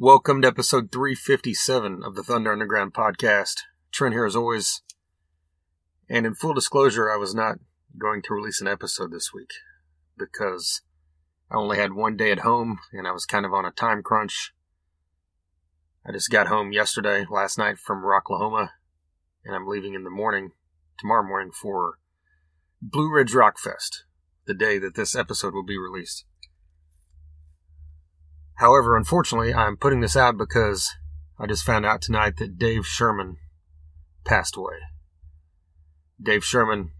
Welcome to episode 357 of the Thunder Underground podcast. Trent here as always. And in full disclosure, I was not going to release an episode this week because I only had one day at home and I was kind of on a time crunch. I just got home yesterday, last night from Rocklahoma, and I'm leaving in the morning, tomorrow morning, for Blue Ridge Rock Fest, the day that this episode will be released. However, unfortunately, I'm putting this out because I just found out tonight that Dave Sherman passed away. Dave Sherman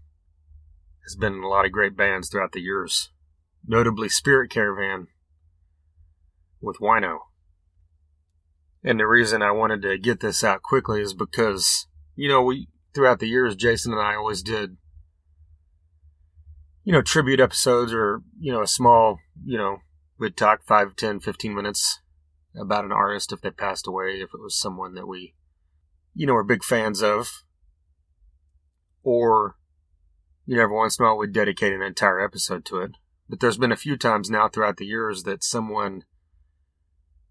has been in a lot of great bands throughout the years, notably Spirit Caravan with Wino. And the reason I wanted to get this out quickly is because, you know, we throughout the years, Jason and I always did, you know, tribute episodes or, you know, a small, you know, we'd talk 5, 10, 15 minutes about an artist if they passed away, if it was someone that we, you know, are big fans of. Or, you know, every once in a while we'd dedicate an entire episode to it. But there's been a few times now throughout the years that someone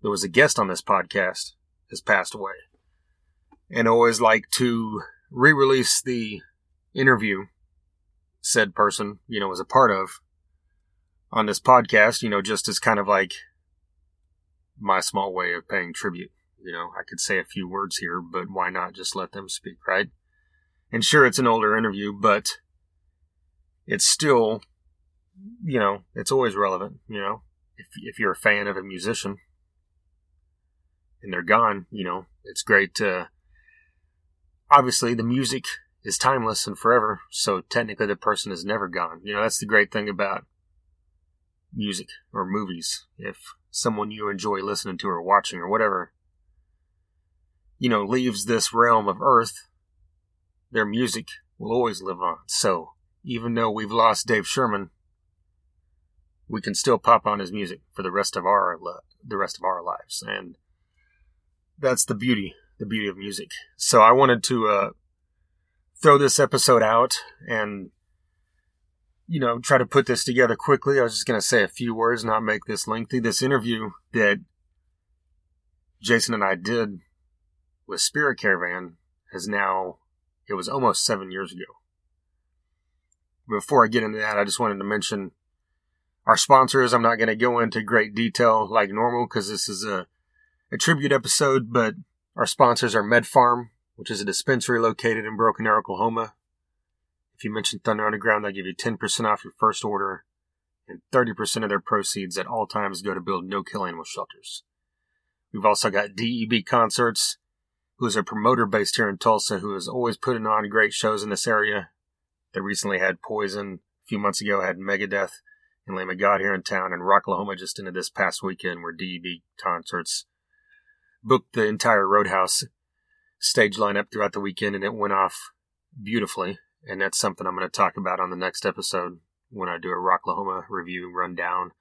that was a guest on this podcast has passed away. And I always like to re release the interview said person, you know, was a part of on this podcast, you know, just as kind of like my small way of paying tribute. You know, I could say a few words here, but why not just let them speak, right? And sure, it's an older interview, but it's still, you know, it's always relevant, you know, if, if you're a fan of a musician and they're gone, you know, it's great to, obviously the music is timeless and forever, so technically the person is never gone. You know, that's the great thing about music or movies. If someone you enjoy listening to or watching or whatever, you know, leaves this realm of Earth, their music will always live on. So even though we've lost Dave Sherman, we can still pop on his music for the rest of our the rest of our lives, and that's the beauty, the beauty of music. So I wanted to uh, throw this episode out and you know, try to put this together quickly. I was just going to say a few words, not make this lengthy. This interview that Jason and I did with Spirit Caravan has now, it was almost seven years ago. Before I get into that, I just wanted to mention our sponsors. I'm not going to go into great detail like normal because this is a, a tribute episode, but our sponsors are Med Pharm, which is a dispensary located in Broken Arrow, Oklahoma. If you mention Thunder Underground, they'll give you 10% off your first order, and 30% of their proceeds at all times go to build no kill animal shelters. We've also got DEB Concerts, who is a promoter based here in Tulsa who is always putting on great shows in this area. They recently had Poison, a few months ago had Megadeth and Lamb of God here in town, and Rocklahoma just into this past weekend where DEB Concerts booked the entire Roadhouse stage lineup throughout the weekend, and it went off beautifully and that's something I'm going to talk about on the next episode when I do a Rocklahoma review rundown.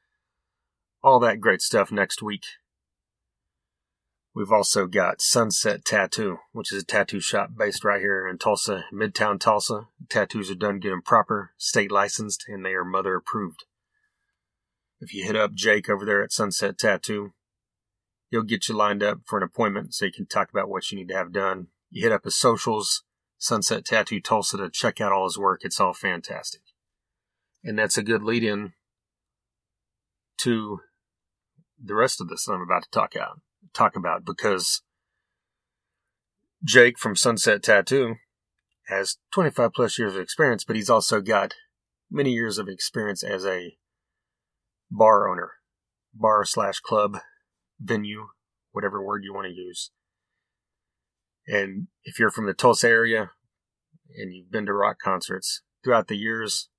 All that great stuff next week. We've also got Sunset Tattoo, which is a tattoo shop based right here in Tulsa, Midtown Tulsa. Tattoos are done good and proper, state licensed, and they are mother approved. If you hit up Jake over there at Sunset Tattoo, he'll get you lined up for an appointment so you can talk about what you need to have done. You hit up his socials, Sunset Tattoo Tulsa to check out all his work. It's all fantastic. And that's a good lead in to the rest of this that I'm about to talk out talk about because Jake from Sunset Tattoo has 25 plus years of experience, but he's also got many years of experience as a bar owner, bar slash club, venue, whatever word you want to use. And if you're from the Tulsa area and you've been to rock concerts throughout the years,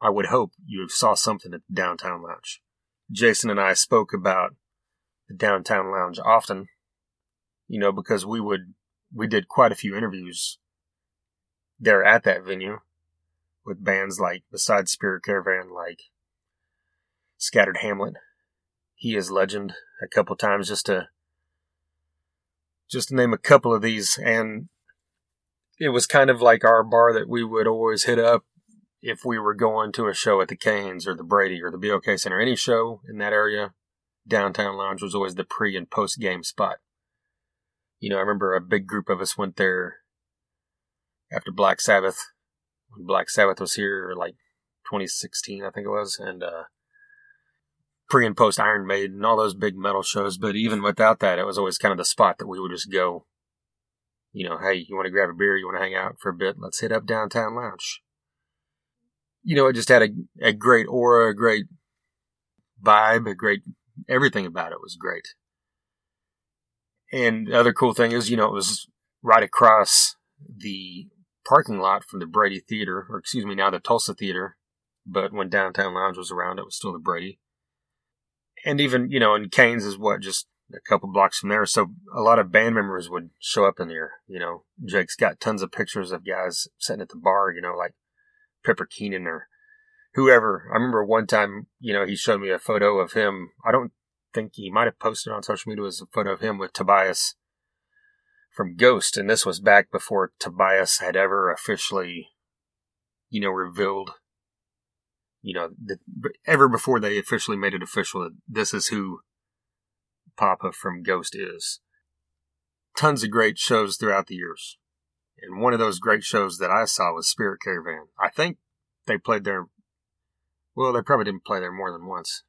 I would hope you have saw something at the Downtown Lounge. Jason and I spoke about the Downtown Lounge often, you know, because we would, we did quite a few interviews there at that venue with bands like, besides Spirit Caravan, like Scattered Hamlet. He is Legend a couple times just to just to name a couple of these. And it was kind of like our bar that we would always hit up if we were going to a show at the Cain's or the Brady or the BOK Center, any show in that area. downtown lounge was always the pre and post game spot. You know, I remember a big group of us went there after Black Sabbath, when Black Sabbath was here, like 2016, I think it was, and uh, pre and post Iron Maiden, and all those big metal shows. But even without that, it was always kind of the spot that we would just go. You know, hey, you want to grab a beer? You want to hang out for a bit? Let's hit up downtown lounge. You know, it just had a, a great aura, a great vibe, a great everything about it was great. And the other cool thing is, you know, it was right across the parking lot from the Brady Theater, or excuse me, now the Tulsa Theater. But when Downtown Lounge was around, it was still the Brady. And even, you know, and Cain's is what, just a couple blocks from there. So a lot of band members would show up in there. You know, Jake's got tons of pictures of guys sitting at the bar, you know, like Pepper Keenan or whoever. I remember one time, you know, he showed me a photo of him. I don't think he might have posted on social media was a photo of him with Tobias from Ghost, and this was back before Tobias had ever officially, you know, revealed, you know, the, ever before they officially made it official that this is who Papa from Ghost is. Tons of great shows throughout the years. And one of those great shows that I saw was Spirit Caravan. I think they played there. Well, they probably didn't play there more than once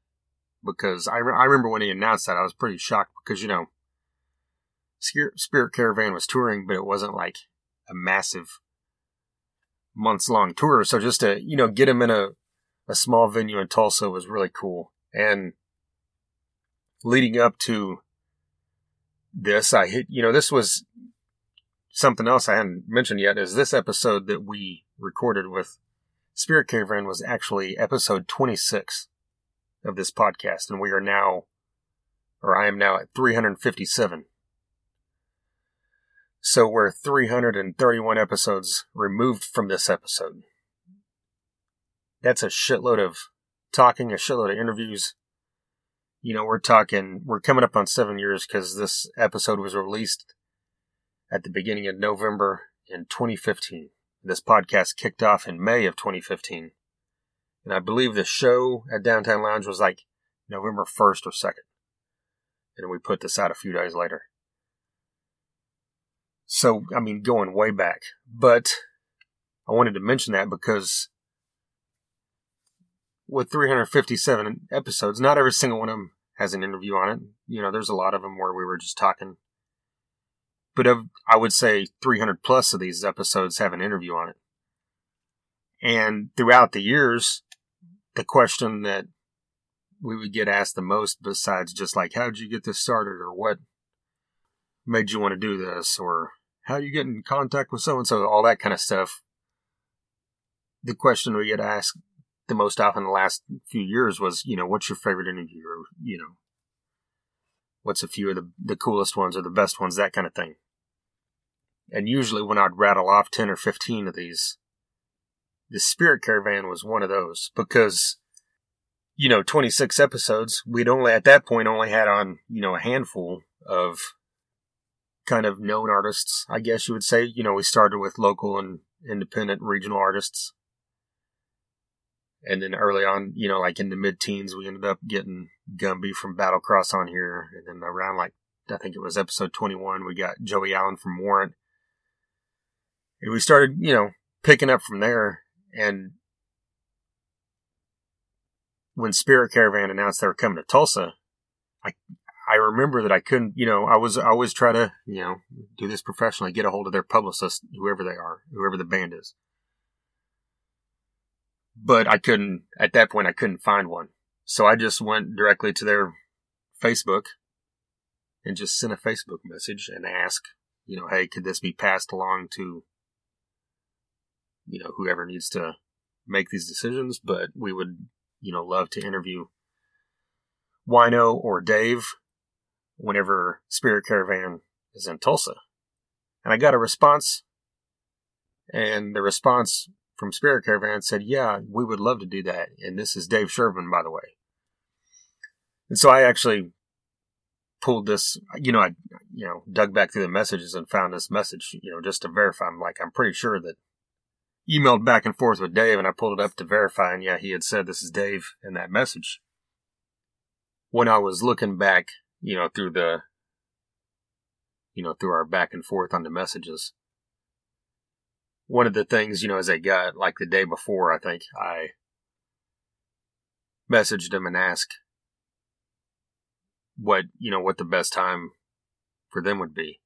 because I, re- I remember when he announced that I was pretty shocked because you know Spirit Caravan was touring, but it wasn't like a massive months long tour. So just to you know get him in a a small venue in Tulsa was really cool. And leading up to this, I hit you know this was something else I hadn't mentioned yet. Is this episode that we recorded with Spirit Caravan was actually episode twenty six of this podcast, and we are now, or I am now at 357. So we're 331 episodes removed from this episode. That's a shitload of talking, a shitload of interviews. You know, we're talking, we're coming up on seven years because this episode was released at the beginning of November in 2015. This podcast kicked off in May of 2015. And I believe the show at Downtown Lounge was like November 1st or 2nd. And we put this out a few days later. So, I mean, going way back. But I wanted to mention that because with 357 episodes, not every single one of them has an interview on it. You know, there's a lot of them where we were just talking. But of, I would say 300 plus of these episodes have an interview on it. And throughout the years, the question that we would get asked the most besides just like how did you get this started or what made you want to do this or how you get in contact with so and so all that kind of stuff the question we get asked the most often the last few years was you know what's your favorite interview or you know what's a few of the, the coolest ones or the best ones that kind of thing and usually when i'd rattle off 10 or 15 of these the Spirit Caravan was one of those because, you know, 26 episodes, we'd only, at that point, only had on, you know, a handful of kind of known artists, I guess you would say. You know, we started with local and independent regional artists. And then early on, you know, like in the mid teens, we ended up getting Gumby from Battlecross on here. And then around like, I think it was episode 21, we got Joey Allen from Warrant. And we started, you know, picking up from there. And when Spirit Caravan announced they were coming to Tulsa, I I remember that I couldn't, you know, I was I always try to, you know, do this professionally, get a hold of their publicist, whoever they are, whoever the band is. But I couldn't at that point I couldn't find one. So I just went directly to their Facebook and just sent a Facebook message and asked, you know, hey, could this be passed along to you know, whoever needs to make these decisions, but we would, you know, love to interview Wino or Dave whenever Spirit Caravan is in Tulsa. And I got a response, and the response from Spirit Caravan said, Yeah, we would love to do that. And this is Dave Sherman, by the way. And so I actually pulled this, you know, I, you know, dug back through the messages and found this message, you know, just to verify. I'm like, I'm pretty sure that emailed back and forth with Dave, and I pulled it up to verify, and yeah, he had said this is Dave in that message. when I was looking back, you know, through the, you know, through our back and forth on the messages, one of the things, you know, as I got like the day before, I think I messaged him and asked what, you know, what the best time for them would be.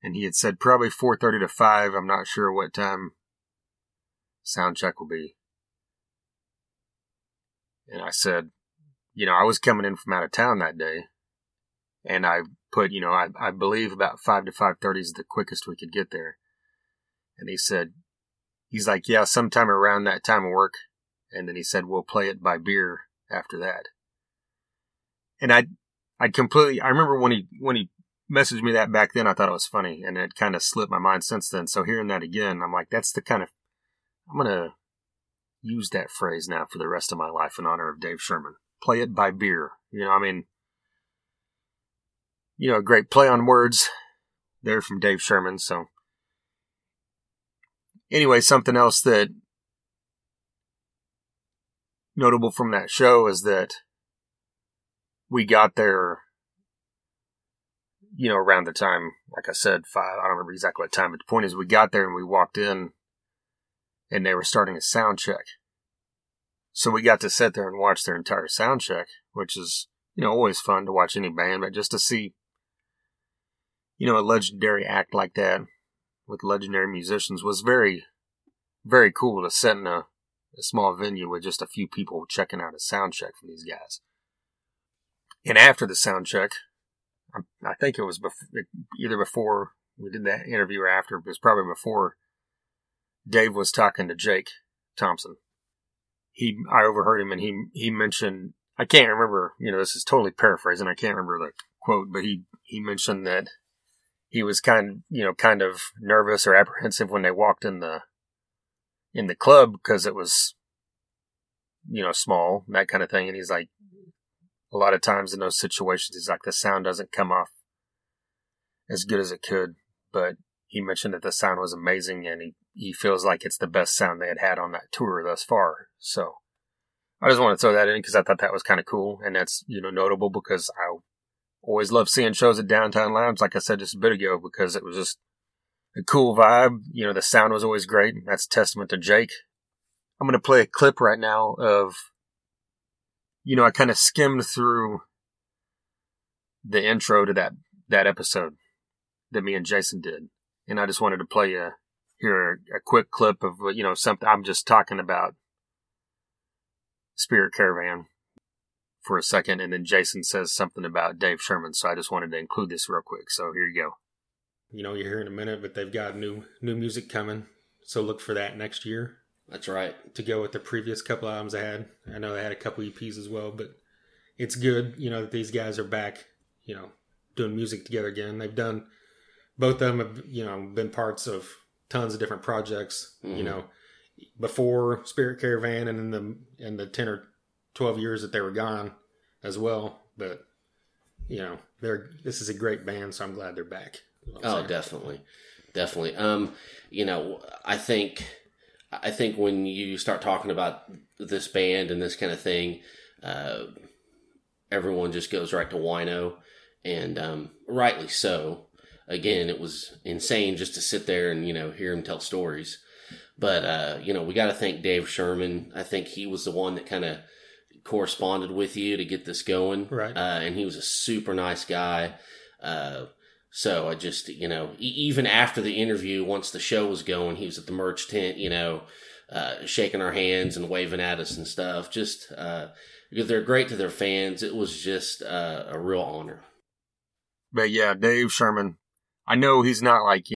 And he had said probably 4.30 to 5. I'm not sure what time sound check will be. And I said, you know, I was coming in from out of town that day, and I put, you know, I, I believe about five to five thirty is the quickest we could get there. And he said, he's like, yeah, sometime around that time of work. And then he said, we'll play it by beer after that. And I, I completely, I remember when he, when he messaged me that back then, I thought it was funny and it kind of slipped my mind since then. So hearing that again, I'm like, that's the kind of, I'm going to use that phrase now for the rest of my life in honor of Dave Sherman play it by beer. You know, I mean, you know, a great play on words there from Dave Sherman. So, anyway, something else that notable from that show is that we got there, you know, around the time, like I said, five, I don't remember exactly what time, but the point is we got there and we walked in and they were starting a sound check. So we got to sit there and watch their entire sound check, which is, you know, always fun to watch any band, but just to see, you know, a legendary act like that with legendary musicians was very, very cool to sit in a, a small venue with just a few people checking out a sound check for these guys. And after the sound check, I, I think it was bef- either before we did that interview or after, it was probably before Dave was talking to Jake Thompson he I overheard him and he he mentioned I can't remember you know this is totally paraphrasing I can't remember the quote but he he mentioned that he was kind you know kind of nervous or apprehensive when they walked in the in the club because it was you know small that kind of thing and he's like a lot of times in those situations he's like the sound doesn't come off as good as it could but he mentioned that the sound was amazing and he, he feels like it's the best sound they had had on that tour thus far. So I just want to throw that in because I thought that was kind of cool. And that's, you know, notable because I always love seeing shows at Downtown Lounge, like I said just a bit ago, because it was just a cool vibe. You know, the sound was always great. That's testament to Jake. I'm going to play a clip right now of, you know, I kind of skimmed through the intro to that, that episode that me and Jason did and I just wanted to play a here a, a quick clip of you know something I'm just talking about Spirit Caravan for a second, and then Jason says something about Dave Sherman. So I just wanted to include this real quick. So here you go. You know, you're here in a minute, but they've got new new music coming. So look for that next year. That's right. To go with the previous couple albums I had. I know they had a couple EPs as well, but it's good, you know, that these guys are back, you know, doing music together again. They've done both of them have, you know, been parts of tons of different projects, mm-hmm. you know, before Spirit Caravan and in the and the tenor 12 years that they were gone as well. But, you know, they're, this is a great band, so I'm glad they're back. Oh, saying. definitely. Definitely. Um, you know, I think, I think when you start talking about this band and this kind of thing, uh, everyone just goes right to Wino, and um, rightly so. Again, it was insane just to sit there and you know hear him tell stories. But uh, you know, we got to thank Dave Sherman. I think he was the one that kind of corresponded with you to get this going. Right. Uh, and he was a super nice guy. Uh, so I just, you know, even after the interview, once the show was going, he was at the merch tent, you know, uh, shaking our hands and waving at us and stuff. Just uh, because they're great to their fans, it was just uh, a real honor. But yeah, Dave Sherman, I know he's not like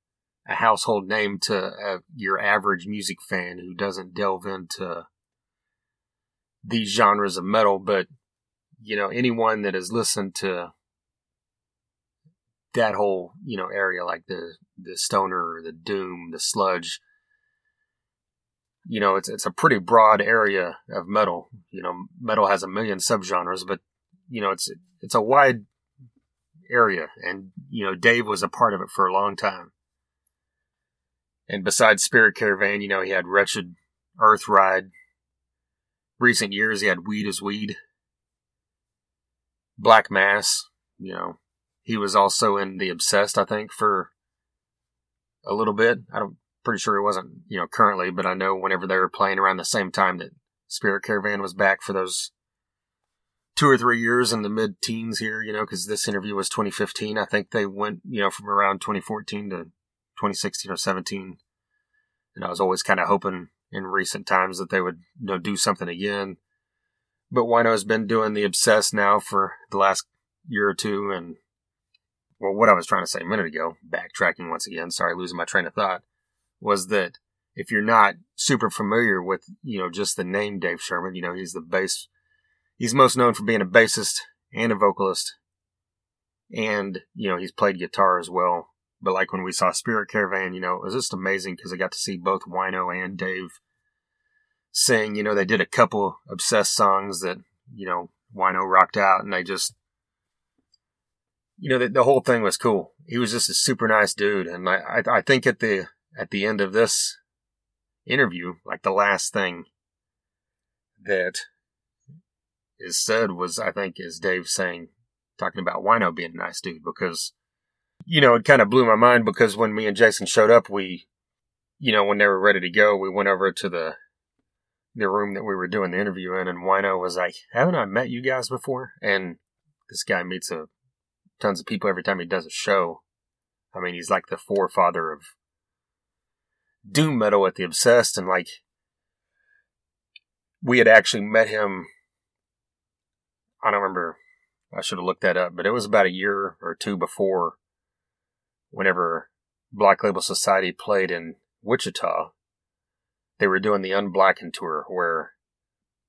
a household name to uh, your average music fan who doesn't delve into these genres of metal, but you know, anyone that has listened to that whole, you know, area like the the stoner, the doom, the sludge, you know, it's it's a pretty broad area of metal. You know, metal has a million subgenres, but you know, it's it's a wide area, and you know Dave was a part of it for a long time. And besides Spirit Caravan, you know he had Wretched Earthride. Recent years he had Weed is Weed. Black Mass. You know, he was also in The Obsessed, I think, for a little bit. I'm pretty sure he wasn't, you know, currently, but I know whenever they were playing around the same time that Spirit Caravan was back for those two or three years in the mid teens here, you know, because this interview was 2015. I think they went, you know, from around 2014 to 2016 or 17. And I was always kind of hoping in recent times that they would, you know, do something again. But Wino has been doing the Obsessed now for the last year or two. And, well, what I was trying to say a minute ago, backtracking once again, sorry, losing my train of thought, was that if you're not super familiar with, you know, just the name Dave Sherman, you know, he's the bass, he's most known for being a bassist and a vocalist. And, you know, he's played guitar as well. But like when we saw Spirit Caravan, you know, it was just amazing because I got to see both Wino and Dave sing. You know, they did a couple obsessed songs that, you know, Wino rocked out and they just, you know, the, the whole thing was cool. He was just a super nice dude. And I, I, I think at the, at the end of this interview, like the last thing that is said was, I think, is Dave saying, talking about Wino being a nice dude because, you know, it kind of blew my mind because when me and Jason showed up, we, you know, when they were ready to go, we went over to the, the room that we were doing the interview in and Wino was like, haven't I met you guys before? And this guy meets a tons of people every time he does a show. I mean, he's like the forefather of doom metal at the Obsessed, and like we had actually met him. I don't remember. I should have looked that up, but it was about a year or two before. Whenever Black Label Society played in Wichita, they were doing the Unblackened tour, where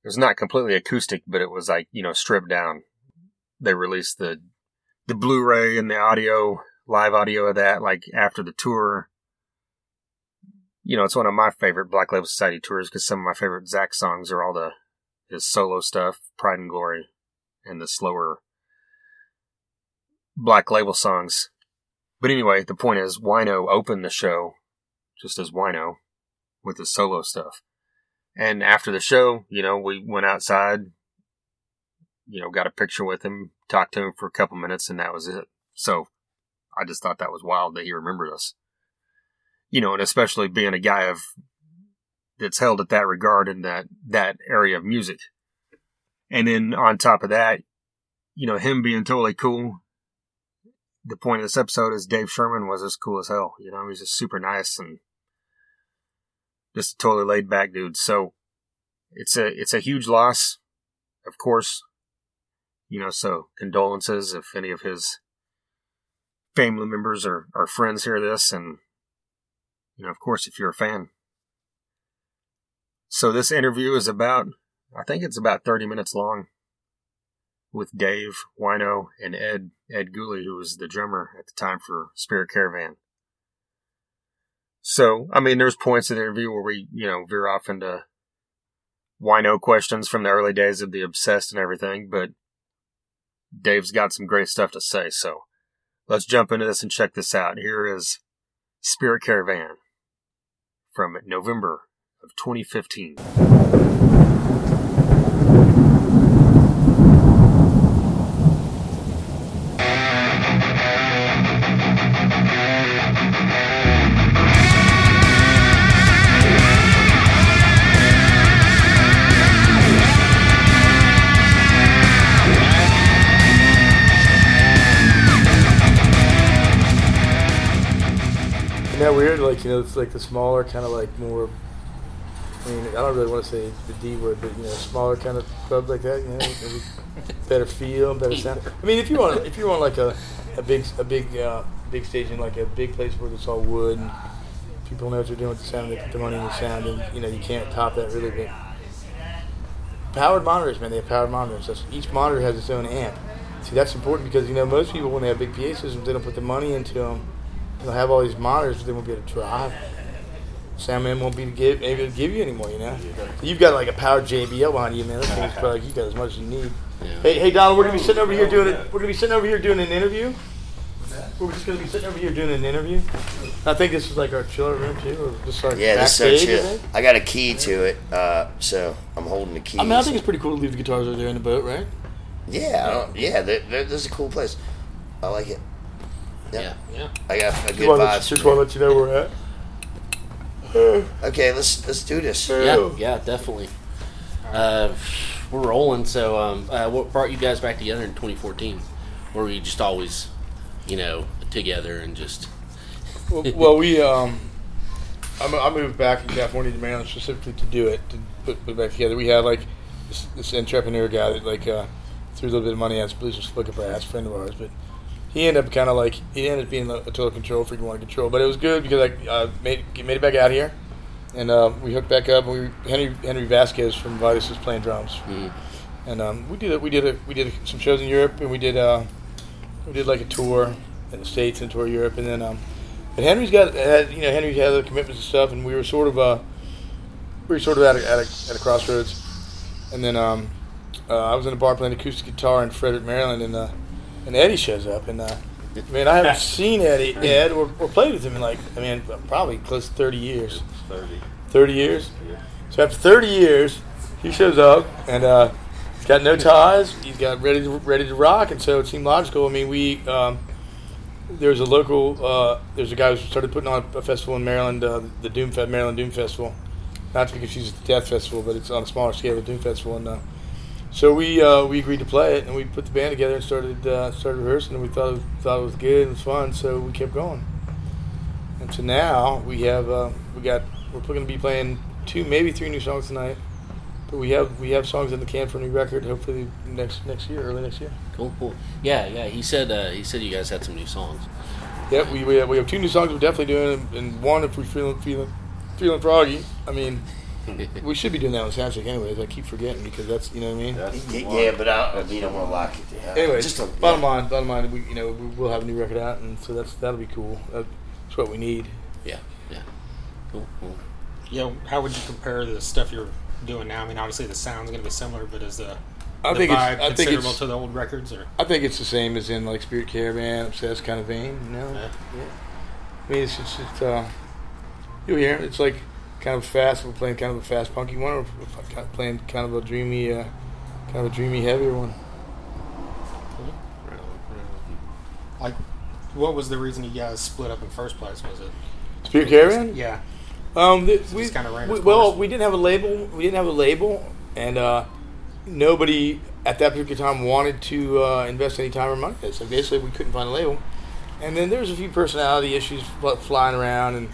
it was not completely acoustic, but it was like you know stripped down. They released the the Blu-ray and the audio, live audio of that, like after the tour you know, it's one of my favorite Black Label Society tours because some of my favorite Zakk songs are all the his solo stuff, Pride and Glory, and the slower Black Label songs. But anyway, the point is, Wino opened the show just as Wino with his solo stuff. And after the show, you know, we went outside, you know, got a picture with him, talked to him for a couple minutes, and that was it. So I just thought that was wild that he remembered us you know, and especially being a guy of that's held at that regard in that that area of music. And then on top of that, you know, him being totally cool. The point of this episode is Dave Sherman was as cool as hell. You know, he's just super nice and just a totally laid back dude. So it's a it's a huge loss, of course. You know, so condolences if any of his family members or, or friends hear this and you know, of course, if you're a fan. So this interview is about, I think it's about 30 minutes long with Dave, Wino, and Ed, Ed Gulli, who was the drummer at the time for Spirit Caravan. So, I mean, there's points in the interview where we, you know, veer off into Wino questions from the early days of the Obsessed and everything, but Dave's got some great stuff to say. So let's jump into this and check this out. Here is Spirit Caravan from November of 2015. You know, it's like the smaller kind of like more. I mean, I don't really want to say the D word, but you know, smaller kind of clubs like that. You know, better feel, better sound. I mean, if you want, if you want like a, a big, a big, uh, big station, like a big place where it's all wood and people know what they're doing with the sound, they put the money in the sound, and you know, you can't top that really. But powered monitors, man, they have powered monitors. That's, each monitor has its own amp. See, that's important because you know most people when they have big PA systems, they don't put the money into them they'll have all these monitors, but they won't be able to drive. Soundman won't be to give, able to give you anymore, you know. So you've got like a power JBL behind you, man. This thing's probably like you got as much as you need. Yeah. Hey, hey, Donald, we're gonna be sitting over here doing it. We're gonna be sitting over here doing an interview. We're just gonna be sitting over here doing an interview. I think this is like our chiller room too, or just like yeah, this is so chill. I got a key to it, uh, so I'm holding the key. I mean, I think it's pretty cool to leave the guitars over there in the boat, right? Yeah, I don't- yeah. There, there, this is a cool place. I like it. Yeah. Yeah. I got a good Just want to let, just want to let you know where we're at. Okay, let's let's do this. Yeah, yeah, definitely. Uh, we're rolling. So, um, uh, what brought you guys back together in 2014? Or were you just always, you know, together and just? well, well, we um, I, I moved back in California to Maryland specifically to do it to put, put it back together. We had like this, this entrepreneur guy that like uh, threw a little bit of money at us, Blues Slicker Brass, friend of ours, but he ended up kind of like he ended up being a, total control freak, wanted control. But it was good because I uh, made made it back out here, and uh, we hooked back up. And we Henry Henry Vasquez from Vitus was playing drums, Mhm. and um, we did it. We did it. We did some shows in Europe, and we did uh, we did like a tour in the states and tour Europe, and then um, but Henry's got had you know Henry had other commitments and stuff, and we were sort of uh, we were sort of at a, at a, at a crossroads, and then um, uh, I was in a bar playing acoustic guitar in Frederick, Maryland, and uh, and Eddie shows up, and uh, I mean I haven't seen Eddie Ed or, or played with him in like I mean probably close to thirty years. 30. 30 years. So after 30 years, he shows up and uh, he's got no ties. He's got ready to ready to rock, and so it seemed logical. I mean, we um, there's a local uh, there's a guy who started putting on a festival in Maryland, uh, the Doom Maryland Doom Festival. Not to be confused with the Death Festival, but it's on a smaller scale, the Doom Festival, and uh, so we uh, we agreed to play it, and we put the band together and started uh, started rehearsing, and we thought it was, thought it was good and it was fun, so we kept going. And so now we have uh, we got we're going to be playing two maybe three new songs tonight, but we have we have songs in the can for a new record. Hopefully next next year, early next year. Cool, cool. Yeah, yeah. He said uh, he said you guys had some new songs. Yep, we we have, we have two new songs we're definitely doing, and one if we're feeling feeling feeling froggy. I mean, we should be doing that with Soundcheck anyways. I keep forgetting because that's you know what I mean. That's the Yeah, one. yeah, but I, I mean, I want to lock it. Uh, Anyways, just a, bottom yeah. line, bottom line, we you know we, we'll have a new record out, and so that's that'll be cool. That's what we need. Yeah, yeah. Cool, cool. You know, how would you compare the stuff you're doing now? I mean, obviously the sound's going to be similar, but is the, I the think it's vibe I think considerable it's to the old records? Or I think it's the same as in like Spirit Caravan, Obsessed kind of vein. You know, Yeah. yeah. I mean, it's just it's, uh, you hear it's like kind of fast. We're playing kind of a fast punky one, or we're playing kind of a dreamy, uh, kind of a dreamy heavier one. like, what was the reason you guys split up in first place? Was it? Spirit Caravan. Yeah. Um, th- So we, kinda ran we- well, we didn't have a label. We didn't have a label, and uh, nobody at that particular time wanted to uh, invest any time or money. So basically, we couldn't find a label. And then there was a few personality issues flying around, and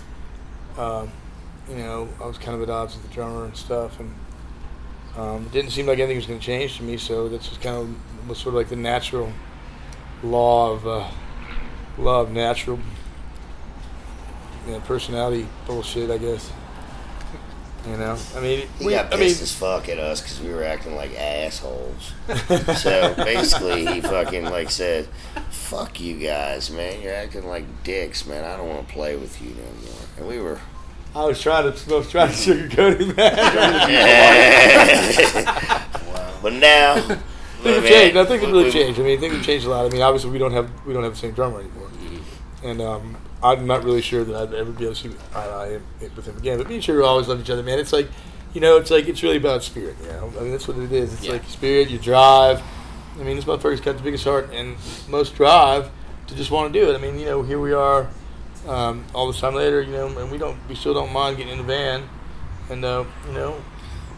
um, you know, I was kind of at odds with the drummer and stuff, and um, it didn't seem like anything was going to change to me. So that's just kind of was sort of like the natural law of uh, law of natural you know, personality bullshit, I guess. You know, I mean, He we, got I pissed mean, as fuck at us because we were acting like assholes. so basically, he fucking like said, "Fuck you guys, man! You're acting like dicks, man. I don't want to play with you no more." And we were. I was trying to, I was trying to sugarcoat it, man. but now, things have changed. I think we- really changed. I mean, things have changed a lot. I mean, obviously, we don't have we don't have the same drummer anymore, and um, I'm not really sure that I'd ever be able to see eye to eye with him again. But me and Sugar always loved each other, man. It's like, you know, it's like it's really about spirit. You know, I mean, that's what it is. It's Yeah. like spirit. You drive. I mean, this motherfucker's got the biggest heart, and most drive to just want to do it. I mean, you know, here we are, um, all this time later, you know, and we don't, we still don't mind getting in the van, and uh, you know,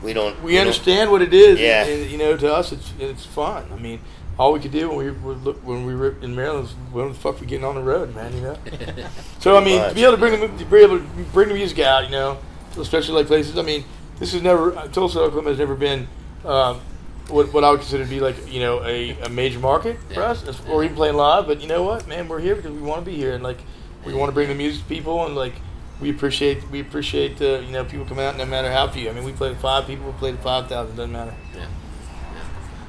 we don't. we don't- understand what it is. Yeah. and, you know, to us, it's it's fun. I mean, all we could do when we were look- when we were in Maryland was when the fuck we getting on the road, man. You know. so I mean, to be able to bring the to be able to bring the music out, you know, especially like places. I mean, this is never uh, Tulsa, Oklahoma has never been. Um, what, what I would consider to be like you know a, a major market for us, as- or even playing live. But you know what, man, we're here because we want to be here, and like we want to bring the music to people, and like we appreciate we appreciate the you know people coming out no matter how few. I mean, we played five people, we played five thousand, doesn't matter. Yeah. yeah.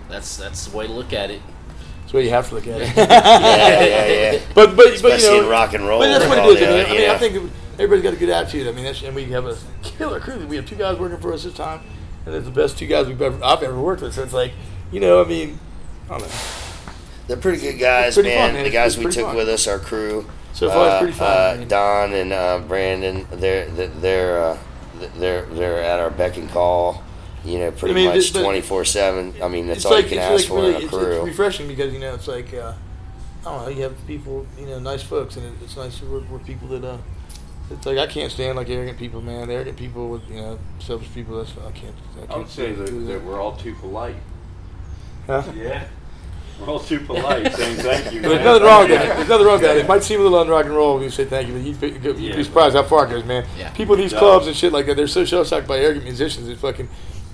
That's that's the way to look at it. That's the way you have to look at it. Yeah, yeah, yeah. But but but you know, in rock and roll. But that's what it and all is. I mean, that, I, mean, yeah. I think everybody's got a good attitude. I mean, that's, and we have a killer crew. We have two guys working for us this time, and they're the best two guys we've ever I've ever worked with. So it's like, you know, I mean, I don't know. They're pretty good guys, pretty man. fun, man. The guys we took fun. with us, our crew. So far, it's uh, pretty fun. Uh, Don and uh, Brandon, they're they're uh, they're they're at our beck and call, You know, pretty I mean, much but- but- twenty four seven. I mean, that's all like you can ask like for really, in a crew. it's refreshing because you know it's like uh, I don't know you have people you know nice folks and it, it's nice to work with people that uh it's like I can't stand like arrogant people man arrogant people with you know selfish people that's I can't I, I can't would say that, that we're all too polite. Huh? Yeah. We're all too polite saying thank you. There's man. nothing wrong with that. There's nothing wrong with that. It might seem a little on rock and roll when you say thank you, but you'd be, you'd be surprised how far it goes, man. Yeah. People in these Yeah. clubs and shit like that, they're so show shocked by arrogant musicians. It's fucking.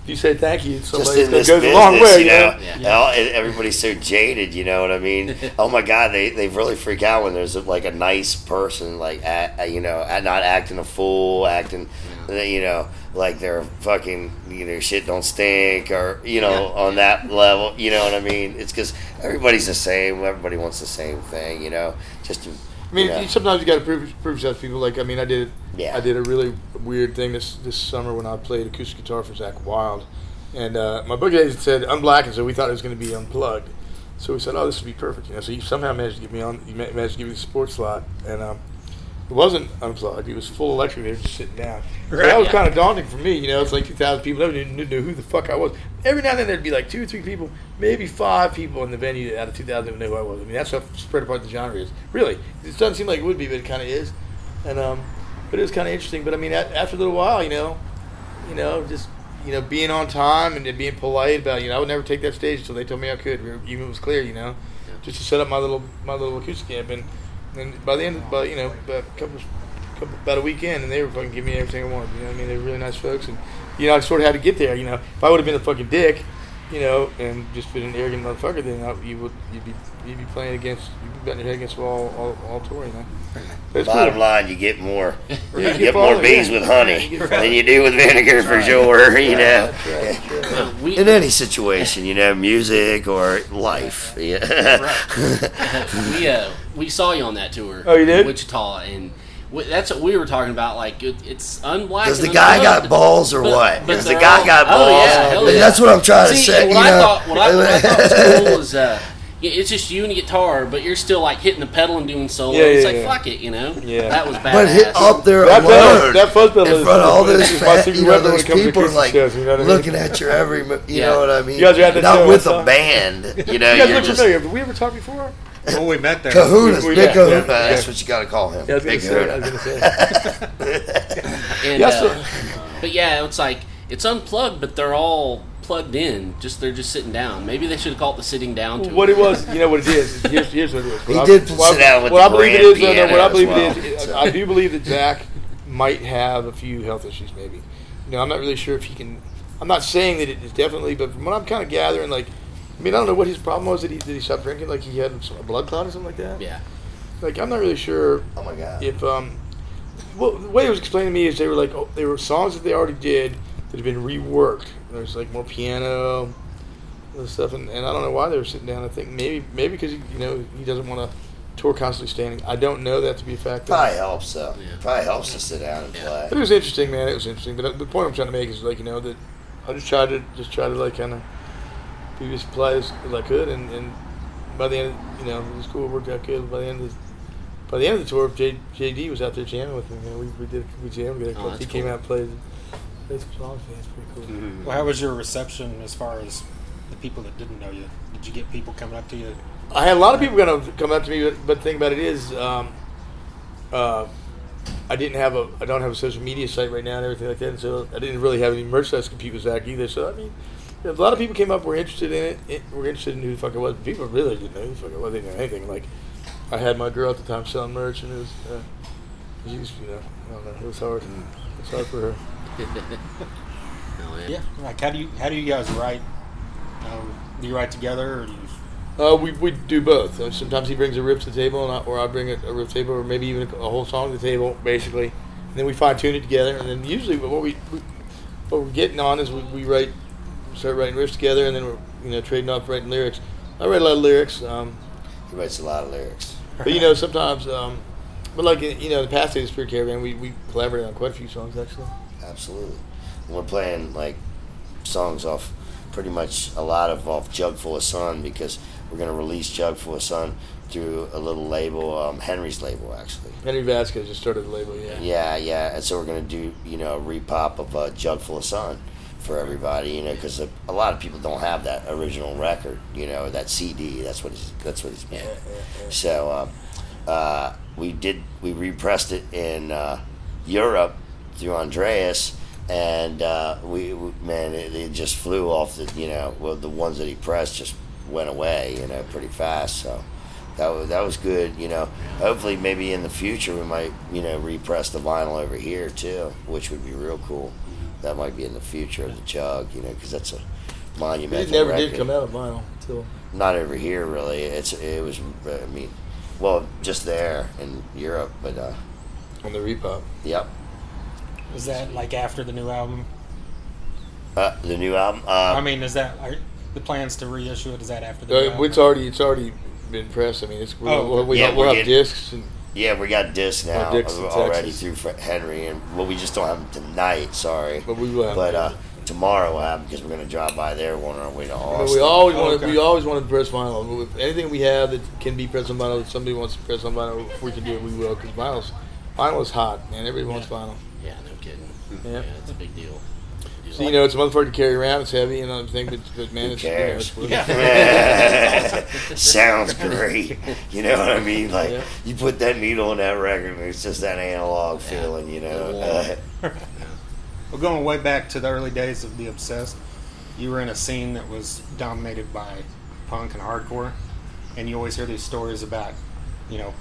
You say thank you, to somebody that goes business, a long way, you know, Yeah. everybody's so jaded. You know what I mean? oh my God, they they really freak out when there's like a nice person, like act, you know, not acting a fool, acting, you know, like they're fucking, you know, shit don't stink, or you know, Yeah. on that level. You know what I mean? It's because everybody's the same. Everybody wants the same thing. You know, just to. I mean, know. sometimes you got to prove prove yourself to people. Like, I mean, I did Yeah. I did a really weird thing this this summer when I played acoustic guitar for Zakk Wylde, and uh, my booking agent said unblackened, so we thought it was going to be unplugged. So we said, oh, this would be perfect. You know, so he somehow managed to get me on. He managed to give me the support slot, and um, it wasn't unplugged. It was full electric. They were just sitting down. So that was Yeah. kind of daunting for me. You know, it's like 2,000 people. Nobody knew, knew who the fuck I was. Every now and then there'd be like two or three people, maybe five people in the venue out of 2,000 would know who I was. I mean, that's how spread apart the genre is. Really, it doesn't seem like it would be, but it kind of is. And um, but it was kind of interesting. But I mean, after a little while, you know, you know, just you know, being on time and being polite about, you know, I would never take that stage until they told me I could, even it was clear, you know, just to set up my little my little acoustic amp. And, and by the end, of, by you know, about a couple, couple about a weekend, and they were fucking giving me everything I wanted. You know, what I mean, they were really nice folks, and you know, I sort of had to get there. You know, if I would have been a fucking dick, you know, and just been an arrogant motherfucker, then I, you would you'd be you'd be playing against you'd be betting your head against the wall all, all tour, you know. But it's Bottom cool. line, you get more, Yeah, you you get, get more bees yeah. with honey You than you do with vinegar for sure. You know, right, that's right. In any situation, you know, music or life. Yeah. we uh, we saw you on that tour. Oh, you did? in Wichita, and we, that's what we were talking about. Like it, it's unblack. Does the guy got balls or but- what? but Does the guy all- got Oh balls? yeah, yeah. That's what I'm trying to say. What you I know. thought, what I, what I thought was cool was uh, yeah, it's just you and the guitar, but you're still like hitting the pedal and doing solo. Yeah, it's like yeah. fuck it, you know. Yeah. that was badass. but hit up there That pedal, alone that fuzz pedal in is- front of all is- those fat, secret you know, those it comes to people acoustic like shows, you know I mean? looking at your every, mo- you Yeah. know what I mean? You guys are at that Not show with a band, you know. You guys you're look just familiar. Have we ever talked before? When we met there, Kahunas, We- we- big yeah, Kahuna. yeah, That's yeah. what you got to call him. Yeah, I was gonna big say. I was Kahuna. gonna say. And, Yeah, uh, but yeah, it's like it's unplugged, but they're all plugged in. Just they're just sitting down. Maybe they should have called the sitting down tour. What it was, you know what it is. Here's, here's what it is. What He I- did what I- sit down with what the I believe it grand is. no, no, what I believe well, it is. so. I do believe that Zakk might have a few health issues. Maybe. You know, I'm not really sure if he can. I'm not saying that it is definitely, but from what I'm kind of gathering, like, I mean, I don't know what his problem was. Did he did he stop drinking? Like he had a blood clot or something like that? Yeah, Like I'm not really sure Oh my god. if um, well, the way it was explained to me is they were like, oh, they were songs that they already did that had been reworked. There's like more piano and stuff, and, and I don't know why they were sitting down. I think maybe maybe because you know he doesn't want to tour constantly standing. I don't know that to be a fact. Probably helps though. Yeah. Probably helps to sit down and Yeah. play. But it was interesting, man. It was interesting. But uh, the point I'm trying to make is like you know that I just tried to just try to like kind of be as polite as, as I could, and, and by the end, you know, it was cool. It worked out good. By the end of the, by the end of the tour, J, JD was out there jamming with me. Man. We, we did we jammed together. Oh, he that's came out and played, played some songs. Man, it's pretty cool. Mhm. Well, how was your reception as far as the people that didn't know you? Did you get people coming up to you? I had a lot of people gonna come up to me, but, but the thing about it is, um, uh, I didn't have a, I don't have a social media site right now and everything like that, and so I didn't really have any merchandise to compete with Zakk either. So I mean, a lot of people came up, were interested in it, it were interested in who the fuck I was. People really didn't know who the fuck I was. They didn't know anything. Like, I had my girl at the time selling merch, and it was, uh, she was, you know, I don't know, it was hard. It was hard for her. Hell yeah. Yeah. Like, how do you how do you guys write? Um, do you write together, or do you? Uh, we, we do both. Uh, sometimes he brings a riff to the table, and I, or I bring a, a riff table, or maybe even a, a whole song to the table, basically. And then we fine tune it together. And then usually, what we, we what we're getting on is we, we write, start writing riffs together, and then we're you know trading off writing lyrics. I write a lot of lyrics, um, He writes a lot of lyrics. but you know sometimes, um, but like you know the past days of Spirit Caravan, we we collaborated on quite a few songs actually. Absolutely. And we're playing like songs off pretty much a lot of off Jug Fulla Sun because we're gonna release Jug Fulla Sun through a little label, um, Henry's label actually. Henry Vasquez just started the label, yeah. Yeah, yeah. And so we're gonna do you know a repop of uh, Jug Fulla Sun for everybody, you know, because a, a lot of people don't have that original record, you know, that CD. That's what he's that's what he's meant. So uh, uh, we did we repressed it in uh, Europe through Andreas, and uh, we, we man, it, it just flew off the you know well the ones that he pressed just went away, you know, pretty fast. So that was that was good. You know, hopefully maybe in the future we might you know repress the vinyl over here too, which would be real cool. That might be in the future of the jug, you know, because that's a monumental. It never record. did come out of vinyl until Not over here really. It's it was I mean, well just there in Europe, but uh, on the repo. yep. Was that like after the new album? Uh, the new album. Uh, I mean, is that are the plans to reissue it? Is that after the new Uh, album? it's already it's already been pressed. I mean, it's we'll, Oh, we'll, we yeah, have, we'll we're have getting- discs and yeah, we got discs now discs already Texas. through Henry, and well, we just don't have them tonight. Sorry, but we will have. but uh, tomorrow we'll have 'em because we're gonna drive by there on our way to You know, Austin. we always Oh, want okay. we always want to press vinyl. If anything we have that can be pressed on vinyl, if somebody wants to press on vinyl, if we can do it, we will. Because vinyl's vinyl is hot, man. Everybody wants vinyl. Yeah, no kidding. Yeah. Yeah, it's a big deal. So you know, it's a motherfucker to carry around. It's heavy and everything, but, but man, Who it's cares? You know, it's Sounds great. You know what I mean? Like Yeah. you put that needle on that record, and it's just that analog feeling. You know. Uh, Well, going way back to the early days of the Obsessed, you were in a scene that was dominated by punk and hardcore, and you always hear these stories about, you know,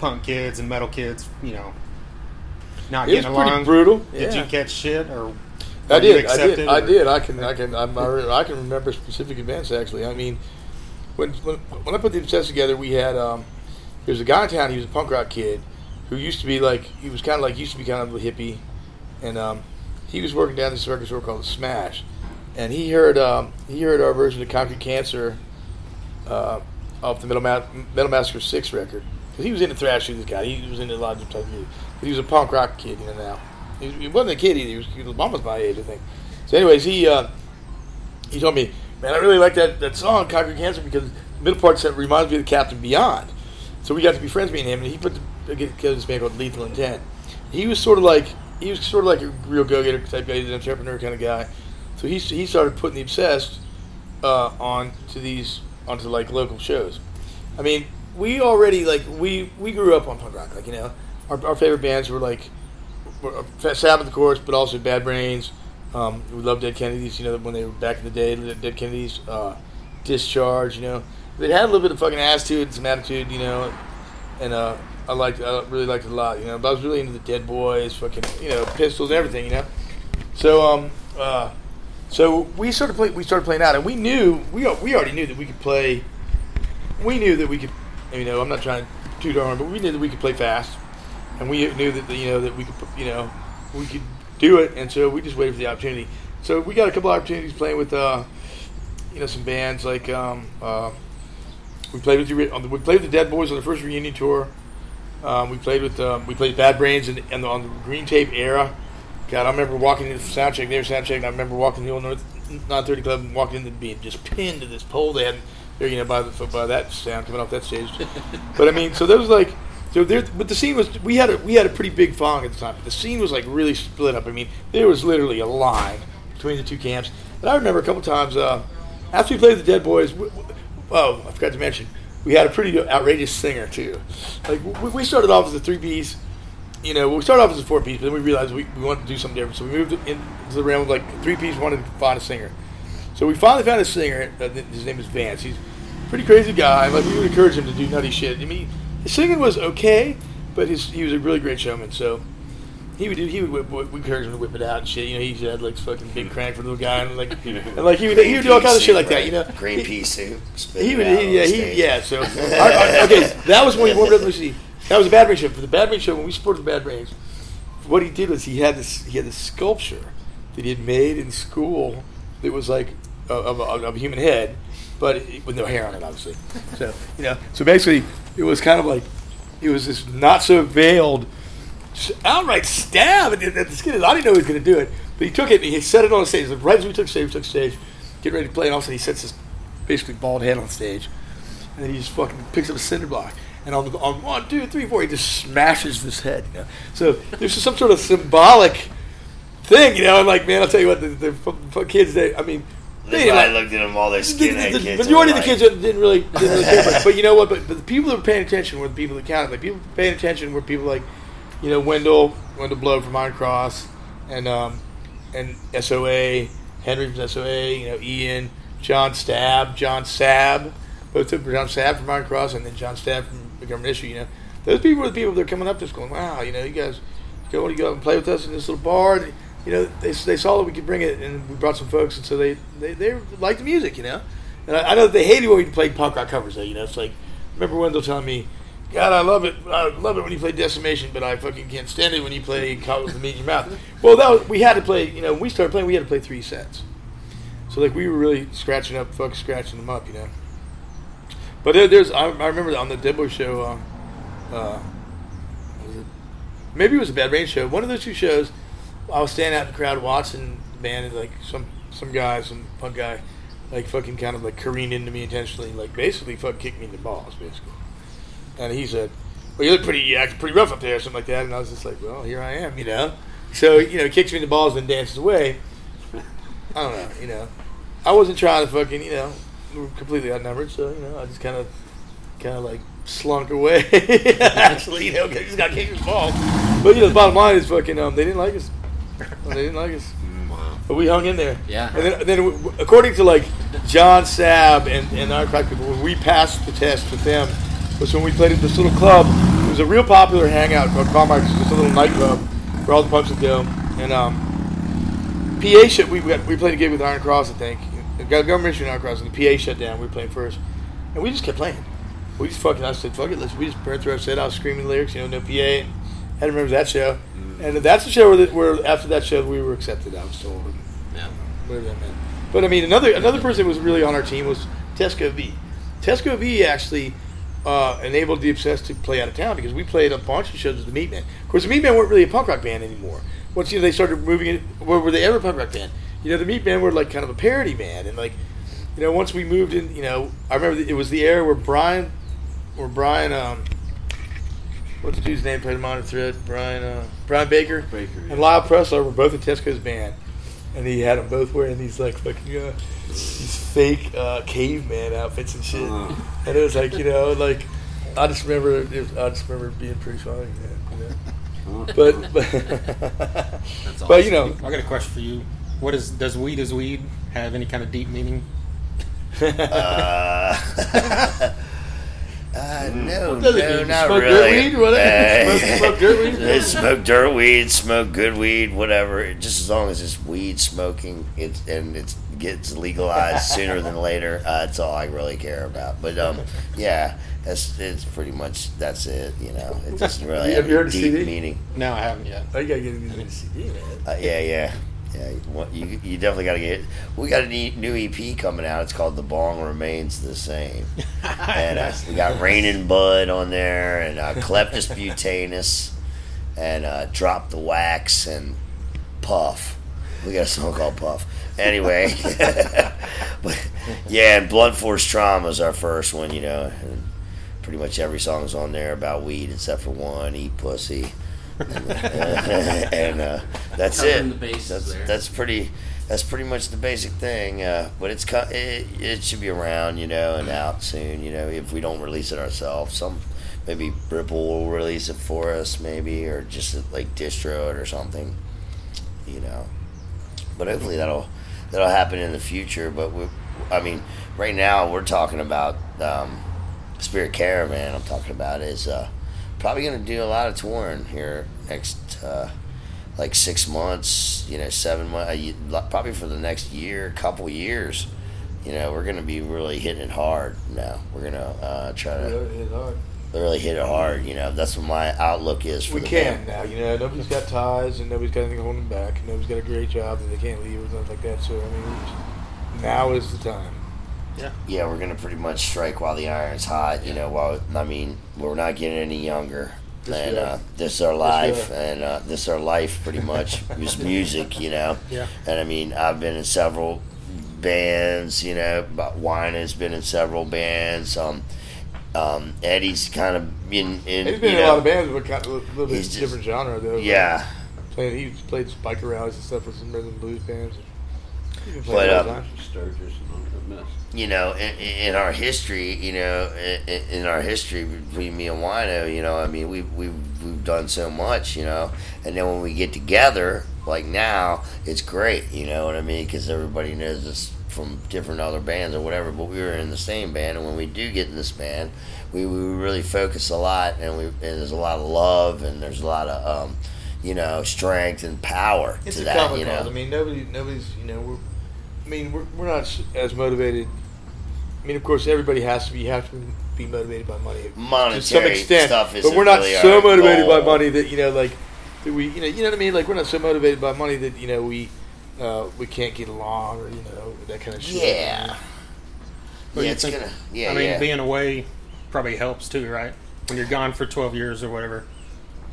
punk kids and metal kids, you know, not it was getting pretty along. brutal. Did yeah. you catch shit or? I were you did. I did. I did. I can. I can. I'm, I can remember specific events. Actually, I mean, when when, when I put the obsessed together, we had um, there was a guy in town. He was a punk rock kid who used to be like he was kind of like used to be kind of a hippie, and um, he was working down this record store called Smash, and he heard um, he heard our version of Concrete Cancer uh, off the Metal, Ma- Metal Massacre Six record because he was into thrash. This guy, he was into a lot of different of music. But he was a punk rock kid, you know. Now he, he wasn't a kid either. He was, he was my age, I think. So, anyways, he uh, he told me, man, I really like that that song, Concrete Cancer, because the middle part said reminds me of the Captain Beyond. So we got to be friends, me and him, and he put the, this band called Lethal Intent. He was sort of like he was sort of like a real go-getter type guy, he's an entrepreneur kind of guy. So he he started putting the obsessed uh, on to these onto like local shows. I mean, we already like we we grew up on punk rock, like you know, our, our favorite bands were like were uh, Sabbath, of course, but also Bad Brains. Um, we loved Dead Kennedys, you know, when they were back in the day, Dead Kennedys, uh, Discharge, you know, they had a little bit of fucking attitude, some attitude, you know, and uh, I liked, I really liked it a lot, you know. But I was really into the Dead Boys, fucking, you know, Pistols, and everything, you know. So, um, uh, so we started play, we started playing out, and we knew we we already knew that we could play. We knew that we could, you know, I'm not trying to toot our horn, but we knew that we could play fast, and we knew that you know that we could, you know, we could do it, and so we just waited for the opportunity. So we got a couple opportunities playing with, uh, you know, some bands like um, uh, we played with the, we played with the Dead Boys on the first reunion tour. Um, we played with um, we played Bad Brains and, and on the Green Tape era. God, I remember walking into the sound check. They were sound check, and I remember walking to the old North 930 Club and walking in and being just pinned to this pole they had there, you know, by the by that sound coming off that stage. but I mean, so there was like, so there, but the scene was we had a we had a pretty big following at the time. But the scene was like really split up. I mean, there was literally a line between the two camps. And I remember a couple times uh, after we played the Dead Boys. We, we- oh, I forgot to mention. We had a pretty outrageous singer too. Like we, started off as a three piece, you know, we started off as a four piece, but then we realized we, we wanted to do something different. So we moved into the realm of like three piece, wanted to find a singer. So we finally found a singer. Uh, his name is Vance. He's a pretty crazy guy. Like we would encourage him to do nutty shit. I mean, his singing was okay, but his he was a really great showman. So he would do, he would whip, whip, we encouraged him to whip it out and shit. You know, he had like fucking big hmm. crank for the little guy and like and like he would he would do all kinds of shit like that. You know, green He- pea soup. he would, out he, on yeah, stage. he, yeah. So, our, our- okay, that was when we warmed up. Let's see, that was a Bad Brain show. For the Bad Brain show, when we supported the Bad Brains, what he did was he had this, he had this sculpture that he had made in school that was like of, of, of a human head, but it, with no hair on it, obviously. So, you know, so basically, it was kind of like it was this not so veiled s- outright stab at, the- the skin. I didn't know he was going to do it, but he took it and he set it on the stage. Like, right as we took stage, we took stage, getting ready to play, and all of a sudden he sets his basically bald head on stage, and then he just fucking picks up a cinder block. And on, the, on one, two, three, four, he just smashes this head. You know? So there's some sort of symbolic thing, you know. And like, man, I'll tell you what, the, the f- kids, they, I mean, They probably like, looked at them all their the, skinhead the, kids. the and majority of the kids didn't really, didn't really care much. But you know what? But, but the people that were paying attention were the people that counted. Like people paying attention were people like, you know, Wendell, Wendell Blow from Iron Cross, and um, and SOA, Henry from SOA. You know, Ian, John Stab, John Sab, both of them, John Sab from Iron Cross, and then John Stab from Government Issue. You know, those people were the people that are coming up to us going, wow, you know, you guys go want to go out and play with us in this little bar. And, you know, they, they saw that we could bring it, and we brought some folks, and so they they, they liked the music, you know. And I, I know they hated when we played punk rock covers, though. You know, it's like remember Wendell telling me, "God, I love it. I love it when you play Decimation, but I fucking can't stand it when you play Caught with the Meat in Your Mouth." Well, that was, we had to play. You know, when we started playing, we had to play three sets. So like we were really scratching up, fucking scratching them up, you know. But there, there's, I, I remember on the Dibbler show, uh, uh, it- maybe it was a Bad Brain show. One of those two shows, I was standing out in the crowd watching the band, and like some some guy, some punk guy, like fucking kind of like careened into me intentionally, like basically fucking kicked me in the balls, basically. And he said, "Well, you look pretty, you act pretty rough up there," or something like that. And I was just like, "Well, here I am," you know. So you know, he kicks me in the balls, and dances away. I don't know, you know. I wasn't trying to fucking, you know, we were completely outnumbered, so you know, I just kind of, kind of like slunk away. Actually, you know, 'cause I just got kicked in the balls. But you know, the bottom line is fucking, um, they didn't like us. They didn't like us. Wow. But we hung in there. Yeah. And then, then w- w- according to like John Sab and, and our crack people, when we passed the test with them, was when we played at this little club. It was a real popular hangout called Carmichael's. It's just a little nightclub where all the punks would go. And um, PA shut. We we played a gig with Iron Cross, I think. Got government issue Iron Cross, and the PA shut down. We were playing first, and we just kept playing. We just fucking. I said, "Fuck it, let's." We just burned through our set. I was screaming lyrics, you know, no PA. And I remember that show, and that's the show where, the, where after that show we were accepted. I was told. Yeah. whatever that meant. But I mean, another another person that was really on our team was Tesco Vee. Tesco Vee actually uh, enabled the Obsessed to play out of town because we played a bunch of shows with the Meatmen. Of course, the Meatmen weren't really a punk rock band anymore. Once you know, they started moving it, where were they ever a punk rock band? You know, the Meatmen were like kind of a parody band, and like, you know, once we moved in, you know, I remember it was the era where Brian, where Brian, um, what's the dude's name? Played Minor Threat. Brian, uh, Brian Baker, Baker, yeah. and Lyle Preslar were both in Tesco's band and he had them both wearing these like fucking uh, these fake uh, caveman outfits and shit. Uh. And it was like you know, like I just remember, it was, I just remember it being pretty funny. Man, you know? But but, That's awesome. but you know, I got a question for you. What is does weed is weed have any kind of deep meaning? Uh, uh, no, no, mean? not Smoke really. dirt weed whatever? Uh, Smoke- smoke dirt weed? smoke dirt weed, smoke good weed, whatever. Just as long as it's weed smoking, it's and it gets legalized sooner than later. Uh, that's all I really care about. But um, yeah, that's it's pretty much that's it. You know, it doesn't really Have have you heard deep CD? meaning. No, I haven't yet. I gotta get into the CD, man. Uh, yeah, yeah, yeah. You, you, definitely got to get. We got a ne- new EP coming out. It's called "The Bong Remains the Same," and uh, we got Rain and Bud on there, and uh, Kleptus Butanus, and uh, Drop the Wax, and Puff. We got a song called Puff. Anyway, but yeah, and Blood Force Trauma is our first one. You know, and pretty much every song's on there about weed except for one, Eat Pussy. and uh, that's Covering it. that's there. that's pretty. That's pretty much the basic thing. Uh, but it's co- it, it should be around, you know, and out soon. You know, if we don't release it ourselves, some maybe Ripple will release it for us, maybe, or just like distro it or something. You know, but hopefully that'll that'll happen in the future. But we, I mean, right now we're talking about um, Spirit Caravan. I'm talking about is uh, probably going to do a lot of touring here next, uh, like six months. You know, seven months. Probably for the next year, couple years. You know, we're going to be really hitting it hard now. We're going to uh, try to It's hard. really hit it hard. You know, that's what my outlook is for We can band. now, you know. Nobody's got ties, and nobody's got anything holding them back. And nobody's got a great job that they can't leave or something like that. So I mean, now is the time. Yeah, Yeah, we're gonna pretty much strike while the iron's hot. You know, while I mean, we're not getting any younger. This and uh, this is our life, and uh, this is our life pretty much is music, you know. Yeah. And I mean, I've been in several bands, you know. But Wine has been in several bands. Um, um, Eddie's kind of in in He's been you in a lot of bands, but kind of a little bit He's just- different genre though. yeah. playing. He played biker rallies and stuff with some rhythm and blues bands. He's been But, playing all the um, time. Sturgis and all that mess. you know, in, in our history, you know, in, in our history between me and Wino, you know, I mean, we've, we've, we've done so much, you know, and then when we get together, like now, it's great, you know what I mean? Because everybody knows us from different other bands or whatever, but we were in the same band, and when we do get in this band, we, we really focus a lot, and we and there's a lot of love, and there's a lot of, um, you know, strength and power It's to a that, common you cause. I mean, nobody, nobody's, you know, we're. I mean, we're, we're not as motivated. I mean, of course, everybody has to be. You have to be motivated by money to some extent, stuff but we're not really so our motivated by money that you know, like that we, you know, you know what I mean. Like we're not so motivated by money that you know we, uh, we can't get along or you know that kind of shit. Yeah. Well, yeah, you it's think- gonna. Yeah, I mean, yeah. being away probably helps too, right? When you're gone for 12 years or whatever,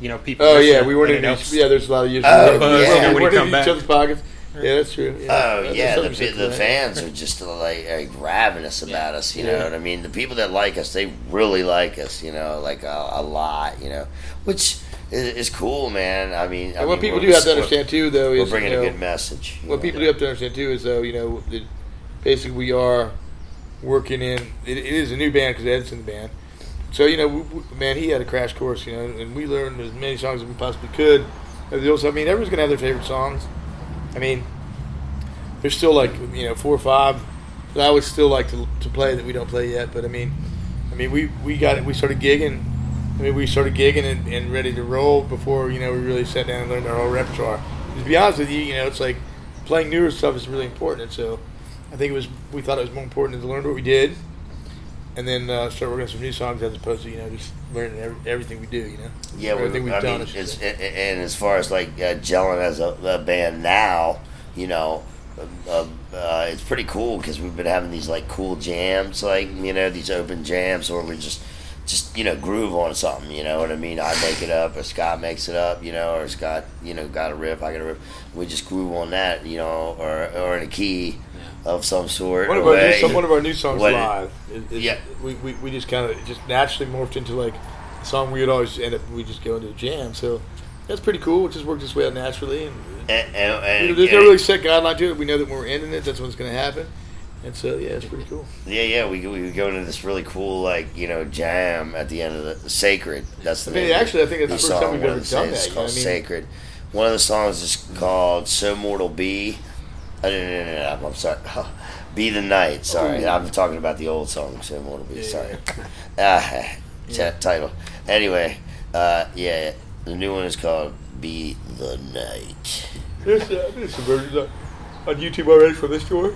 you know, people. Oh yeah, we weren't in. Each, yeah, there's a lot of years. Oh, we weren't- yeah. we When we weren't come in back. each other's pockets. Yeah, that's true. Yeah. Oh That's yeah, the, 100% the fans are just like, like ravenous about us. You know what I mean? The people that like us, they really like us. You know, like a, a lot. You know, which is, is cool, man. I mean, I what mean, people do have to understand too, though, we're is bringing you know, a good message. what know. people do have to understand too is though you know that basically we are working in it, it is a new band because Ed's in the band so you know we, we- man he had a crash course you know and we learned as many songs as we possibly could And also, I mean everyone's gonna have their favorite songs I mean there's still like you know four or five that I would still like to, to play that we don't play yet but I mean I mean we, we got it we started gigging I mean we started gigging and, and ready to roll before you know we really sat down and learned our whole repertoire to be honest with you you know it's like playing newer stuff is really important. And so I think it was we thought it was more important to learn what we did, and then uh, start working on some new songs as opposed to you know just learning every, everything we do. You know. Yeah, everything we, we've I done. mean, I should it's, say. a- a- and as far as like uh, gelling as a, a band now, you know, uh, uh, it's pretty cool because we've been having these like cool jams, like you know, these open jams, or we just just you know groove on something. You know what I mean? I make it up, or Scott makes it up, you know, or Scott you know got a riff, I got a riff. We just groove on that, you know, or or in a key of some sort. one of our new, some, one of our new songs What- live. Yeah. We, we, we just kind of just naturally morphed into like a song we would always end up we just go into a jam. So that's pretty cool. It just worked its way out naturally and. and, and, you know, and- there's no really set guideline to it. We know that when we're ending it, that's when it's going to happen. And so, yeah, it's pretty cool. Yeah, yeah, we we go into this really cool like you know jam at the end of the sacred. That's the I mean, name. actually, I think the that's the first time we've ever the done that, you know called I mean? Sacred. One of the songs is called "So Mortal Be." I'm sorry. Be the night. Sorry, I'm talking about the old song "So Mortal Be." Yeah, sorry. Ah, t- title. Anyway, uh, yeah, the new one is called "Be the Night." There's, uh, there's some versions on, on YouTube already for this tour.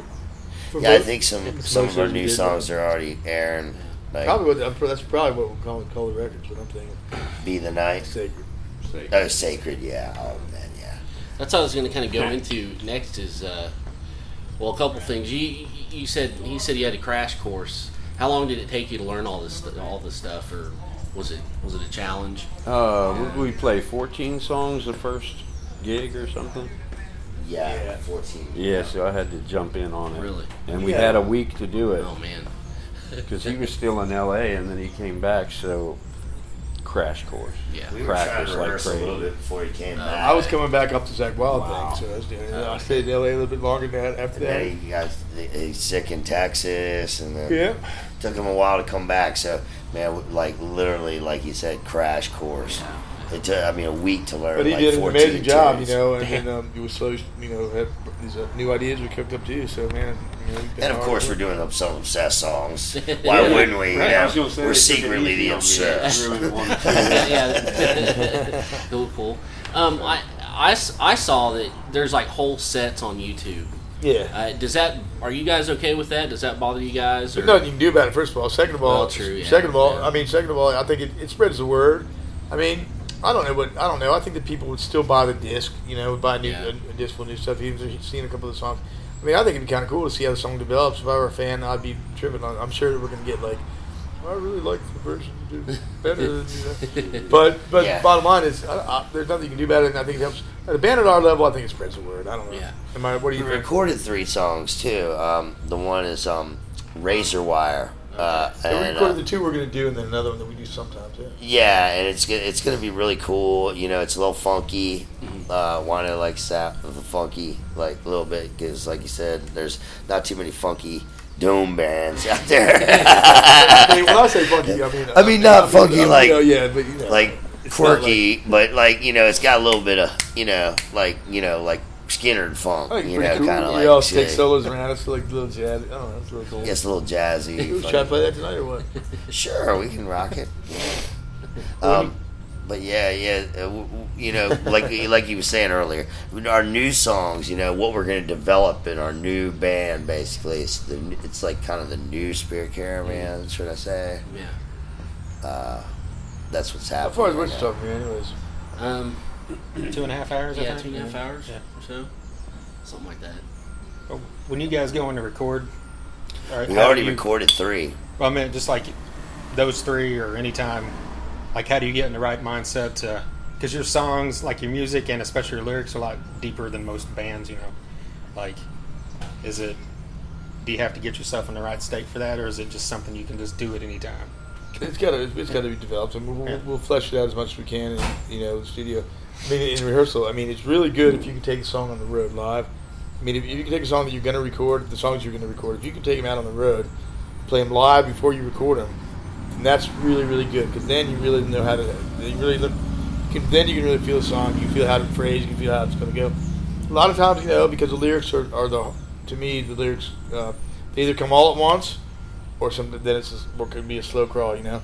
For Yeah, I think some some of our new songs are already airing. Like Probably what, that's probably what we'll call, call the records. What I'm thinking, "Be the Night." sacred. sacred. Oh, sacred, yeah. Oh man, yeah. That's what I was going to kind of go into next. Is uh, well, a couple things. You you said he said you had a crash course. How long did it take you to learn all this all this stuff, or was it was it a challenge? Uh, would we play 14 songs the first gig or something? Yeah, fourteen. Yeah, so I had to jump in on it. Really? And we Yeah. had a week to do it Oh man, because he was still in L.A. and then he came back. So crash course. yeah. We were trying Practice to like rehearse a little bit before he came Uh, back. I was coming back up to Zakk Wylde Wow. thing, so I was doing it. I stayed in LA a little bit longer than that after And that. then he got he's sick in Texas, and then Yeah. took him a while to come back. So man, like literally, like you said, crash course. It took I mean a week to learn. But he like did an 14 amazing job, you know, and then um, he was so, you know, had these uh, new ideas we cooked up too. So, man, you know, And of course, at we're work. doing some obsessed songs. Why Yeah. wouldn't we? You Right, I know? say we're they took it secretly the on obsessed. I really wanted to. yeah. cool, cool. Um, I, I s- I saw that there's like whole sets on YouTube. Yeah. Uh, does that? Are you guys okay with that? Does that bother you guys? Or? There's nothing you can do about it. First of all, second of all, Well, true, yeah, second of all, yeah. I mean, second of all, I think it, it spreads the word. I mean, I don't know what I don't know. I think that people would still buy the disc, you know, buy new Yeah. a, a disc with new stuff. Even if you've seen a couple of the songs. I mean, I think it'd be kind of cool to see how the song develops. If I were a fan, I'd be tripping on. I'm sure that we're gonna get like, "Oh, I really like the version you did better. than you know. But but Yeah. bottom line is, I, I, there's nothing you can do about it, and I think it helps. At a band at our level, I think it spreads the word. I don't know. Yeah. Am I? What do We you think? recorded three songs too. Um, the one is um, Razor Wire. Uh, Yeah, we and, recorded uh, the two we're gonna do, and then another one that we do sometimes. Yeah. Yeah, and it's it's gonna be really cool. You know, it's a little funky. uh, Wino likes that the funky like a little bit because, like you said, there's not too many funky dome bands out there. I mean, when I say funky, I mean I mean, not funky, you like- know, yeah, but you know, like it's not quirky, but like you know, it's got a little bit of you know, like you know, like Skinner and funk. I think you know, cool. kind of you like all take solos around. It's like a little jazz. I don't know. It's really cool. Yeah, it's a little jazzy. Who's funny. trying to play that tonight or what? Sure, we can rock it. Um, but yeah, yeah, uh, w- w- you know, like like you were saying earlier, our new songs, you know, what we're going to develop in our new band, basically, it's the it's like kind of the new Spirit Caravan, should I say? Yeah. Uh, that's what's How happening. far is right Wichita now. from here, anyways? Um, Two and a half hours. I yeah, think? two and a half hours Yeah. or so, something like that. But When you guys go in to record, or We already you- recorded three. Well, I mean, just like those three or any time, like how do you get in the right mindset to? Because your songs, like your music and especially your lyrics, are a lot deeper than most bands. You know, like is it? Do you have to get yourself in the right state for that, or is it just something you can just do at any time? It's got to it's got to be developed, and we'll, Yeah. we'll flesh it out as much as we can in you know the studio. I mean, in rehearsal, I mean, it's really good if you can take a song on the road live. I mean, if you can take a song that you're going to record, the songs you're going to record, if you can take them out on the road, play them live before you record them, and that's really really good because then you really know how to. You really look. Can, then you can really feel the song. You can feel how to phrase. You can feel how it's going to go. A lot of times, you know, because the lyrics are, are the to me the lyrics uh, they either come all at once or something. Then it's just, or could be a slow crawl, you know.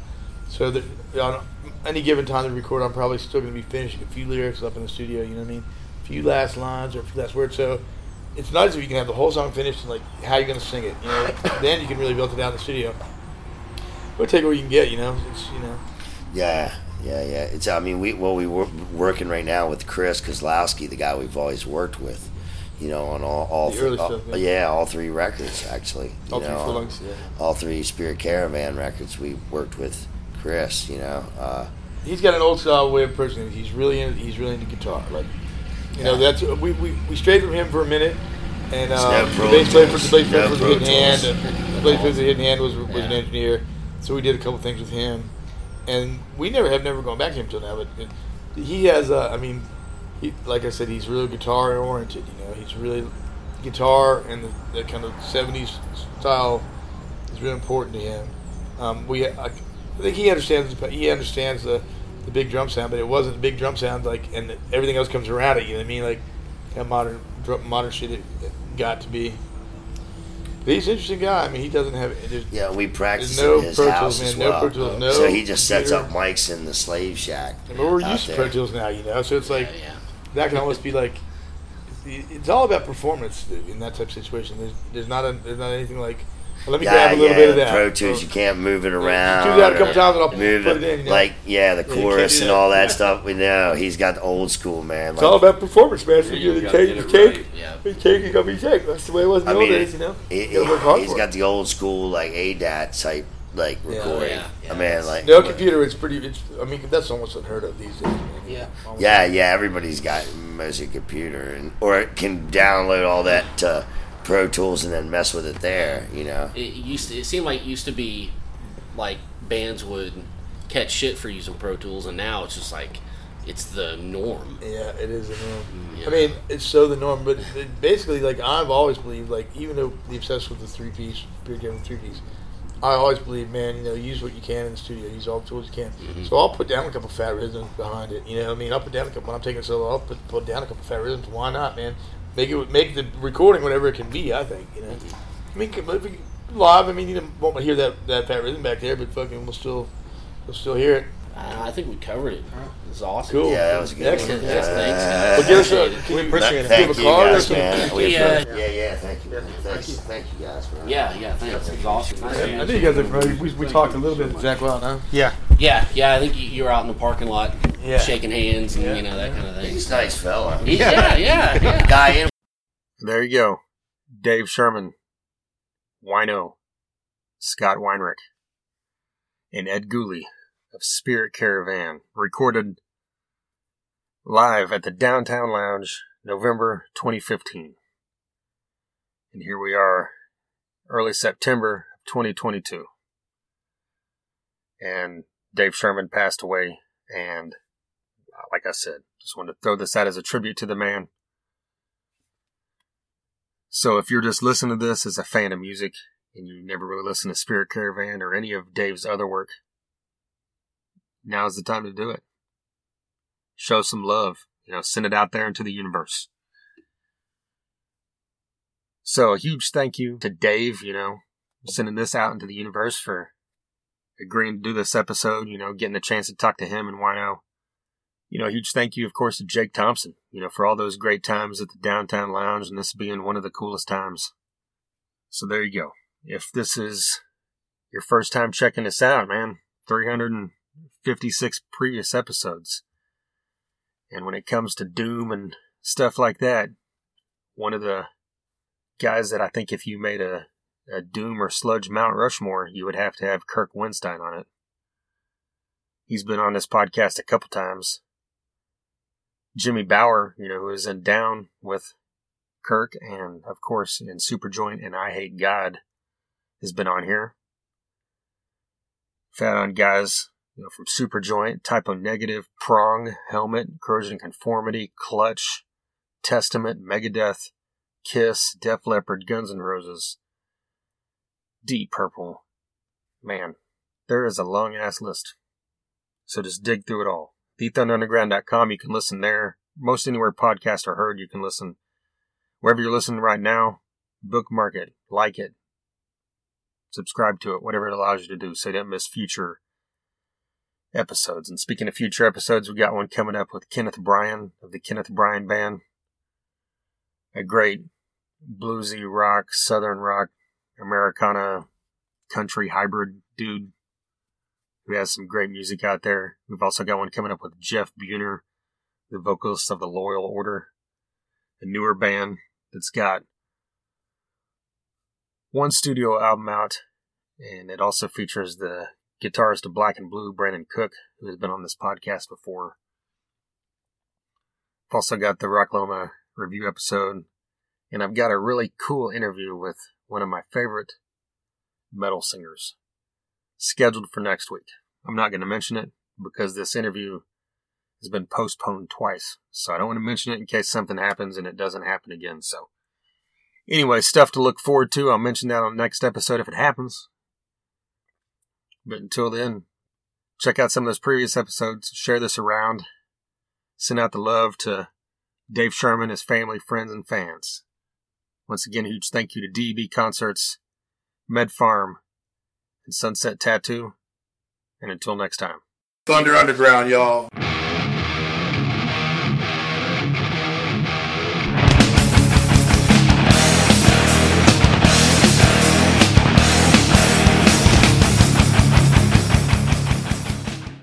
So that on any given time to record, I'm probably still going to be finishing a few lyrics up in the studio. You know what I mean? A few last lines or a few last words. So it's nice if you can have the whole song finished and like how you're going to sing it. You know, then you can really build it out in the studio. But take what you can get. You know, it's you know. Yeah, yeah, yeah. It's I mean we well we were working right now with Chris Kozlowski, the guy we've always worked with. You know, on all all three, early all- stuff, yeah. yeah, all three records actually. You All three know, full lengths, yeah. all three Spirit Caravan records. We worked with Chris. You know, uh, He's got an old style way of approaching it. He's really into, he's really into guitar. Like, you know, that's we, we, we strayed from him for a minute, and It's uh, no the bass player for the bass player No was a Pro hidden hand. Tools. The bass player for the hidden hand was was an engineer, so we did a couple things with him, and we never have never gone back to him till now. But it, he has, uh, I mean, he, like I said, he's really guitar oriented. You know, he's really guitar and the, the kind of '70s style is really important to him. Um, we, I, I think he understands. He understands the, the big drum sound, but it wasn't the big drum sound. Like, and everything else comes around it. You know what I mean? Like, how modern, drum- modern shit it, it got to be. But he's an interesting guy. I mean, he doesn't have. Yeah, we practice no at his Pro Tools, house man, as no well. Pro Tools, no so he just sets computer. up mics in the slave shack. but we're out used to there. Pro Tools now, you know. So it's like yeah, yeah. that can almost be like. It's all about performance in that type of situation. There's, there's not a, there's not anything like. Well, let me Yeah, grab a little yeah, bit of that. Pro Tools, Or- you can't move it do around. that a couple times and I'll move put it in, you know? Like, yeah, the Yeah, you can't chorus do and all that stuff. We know he's got the old school man. It's all about performance, man. So Yeah, you you the gotta cake, get the it cake, right. Yeah. the cake is gonna be cake. That's the way it was in I old mean, days, you know. He, You gotta work hard has got the old school like ADAT type like Yeah. recording. Yeah, yeah, I mean, like No computer, it's pretty. It's. I mean, that's almost unheard of these days. Man. Yeah. Almost. Yeah, yeah. Everybody's got mostly a computer, and or it can download all that to Pro Tools and then mess with it there. You know. It used to. It seemed like it used to be like bands would catch shit for using Pro Tools, and now it's just like it's the norm. Yeah, it is the norm. Yeah. I mean, it's so the norm. But it basically, like I've always believed, like even though the obsessed with the three piece, period game three piece, I always believe, man, you know, use what you can in the studio, use all the tools you can. Mm-hmm. So I'll put down a couple fat rhythms behind it. You know, what I mean, I'll put down a couple when I'm taking a solo. I'll put, put down a couple fat rhythms. Why not, man? Make it make the recording whatever it can be. I think you know. I mean, live, I mean, you won't hear that that fat rhythm back there, but fucking, we'll still we'll still hear it. I I think we covered it. It's awesome. Cool. Yeah, that was good. Excellent. one. Yes, Uh, thanks, Well, guys. give us a, We appreciate it. give Thank a you card or guys, something? man. We Yeah. yeah, yeah. Thank you. Thanks, thank you guys for Yeah, yeah, thanks. It was awesome. Nice I meeting knew you. you guys are familiar. We, we talked a little bit. Zakk Wylde, huh? Yeah. Yeah, yeah. I think you, you were out in the parking lot, Yeah. shaking hands and Yeah. you know that kind of thing. He's a nice fella. He- yeah, yeah, yeah. Guy in There you go. Dave Sherman, Wino, Scott Weinrich, and Ed Gulli of Spirit Caravan, recorded live at the Downtown Lounge, November 2015. And here we are, early September of 2022. And Dave Sherman passed away, and uh, like I said, just wanted to throw this out as a tribute to the man. So if you're just listening to this as a fan of music and you never really listen to Spirit Caravan or any of Dave's other work, now's the time to do it. Show some love, you know, send it out there into the universe. So a huge thank you to Dave, you know, sending this out into the universe for agreeing to do this episode, you know, getting the chance to talk to him and Wino. You know, a huge thank you, of course, to Jake Thompson, you know, for all those great times at the downtown lounge and this being one of the coolest times. So there you go. If this is your first time checking this out, man, 356 previous episodes. And when it comes to Doom and stuff like that, one of the guys that I think if you made a, a Doom or Sludge Mount Rushmore, you would have to have Kirk Windstein on it. He's been on this podcast a couple times. Jimmy Bower, you know, who is in Down with Kirk, and of course in Superjoint and I Hate God, has been on here. Fat on guys, you know, from Superjoint, Type O Negative, Prong, Helmet, Corrosion Conformity, Clutch, Testament, Megadeth, Kiss, Def Leppard, Guns N' Roses, Deep Purple. Man, there is a long ass list. So just dig through it all. TheThunderUnderground.com, you can listen there. Most anywhere podcasts are heard, you can listen. Wherever you're listening right now, bookmark it, like it, subscribe to it, whatever it allows you to do so you don't miss future episodes. And speaking of future episodes, we got one coming up with Kenneth Brian of the Kenneth Brian Band. A great bluesy rock, southern rock, Americana country hybrid dude who has some great music out there. We've also got one coming up with Jeff Buhner, the vocalist of the Loyal Order, a newer band that's got one studio album out, and it also features the guitarist of Black and Blue, Brandon Cook, who has been on this podcast before. I've also got the Rocklahoma review episode, and I've got a really cool interview with one of my favorite metal singers scheduled for next week. I'm not going to mention it because this interview has been postponed twice. So I don't want to mention it in case something happens and it doesn't happen again. So anyway, stuff to look forward to. I'll mention that on the next episode if it happens. But until then, check out some of those previous episodes, share this around, send out the love to Dave Sherman, his family, friends, and fans. Once again, huge thank you to DEB Concerts, Med Pharm, and Sunset Tattoo. And until next time. Thunder Underground, y'all.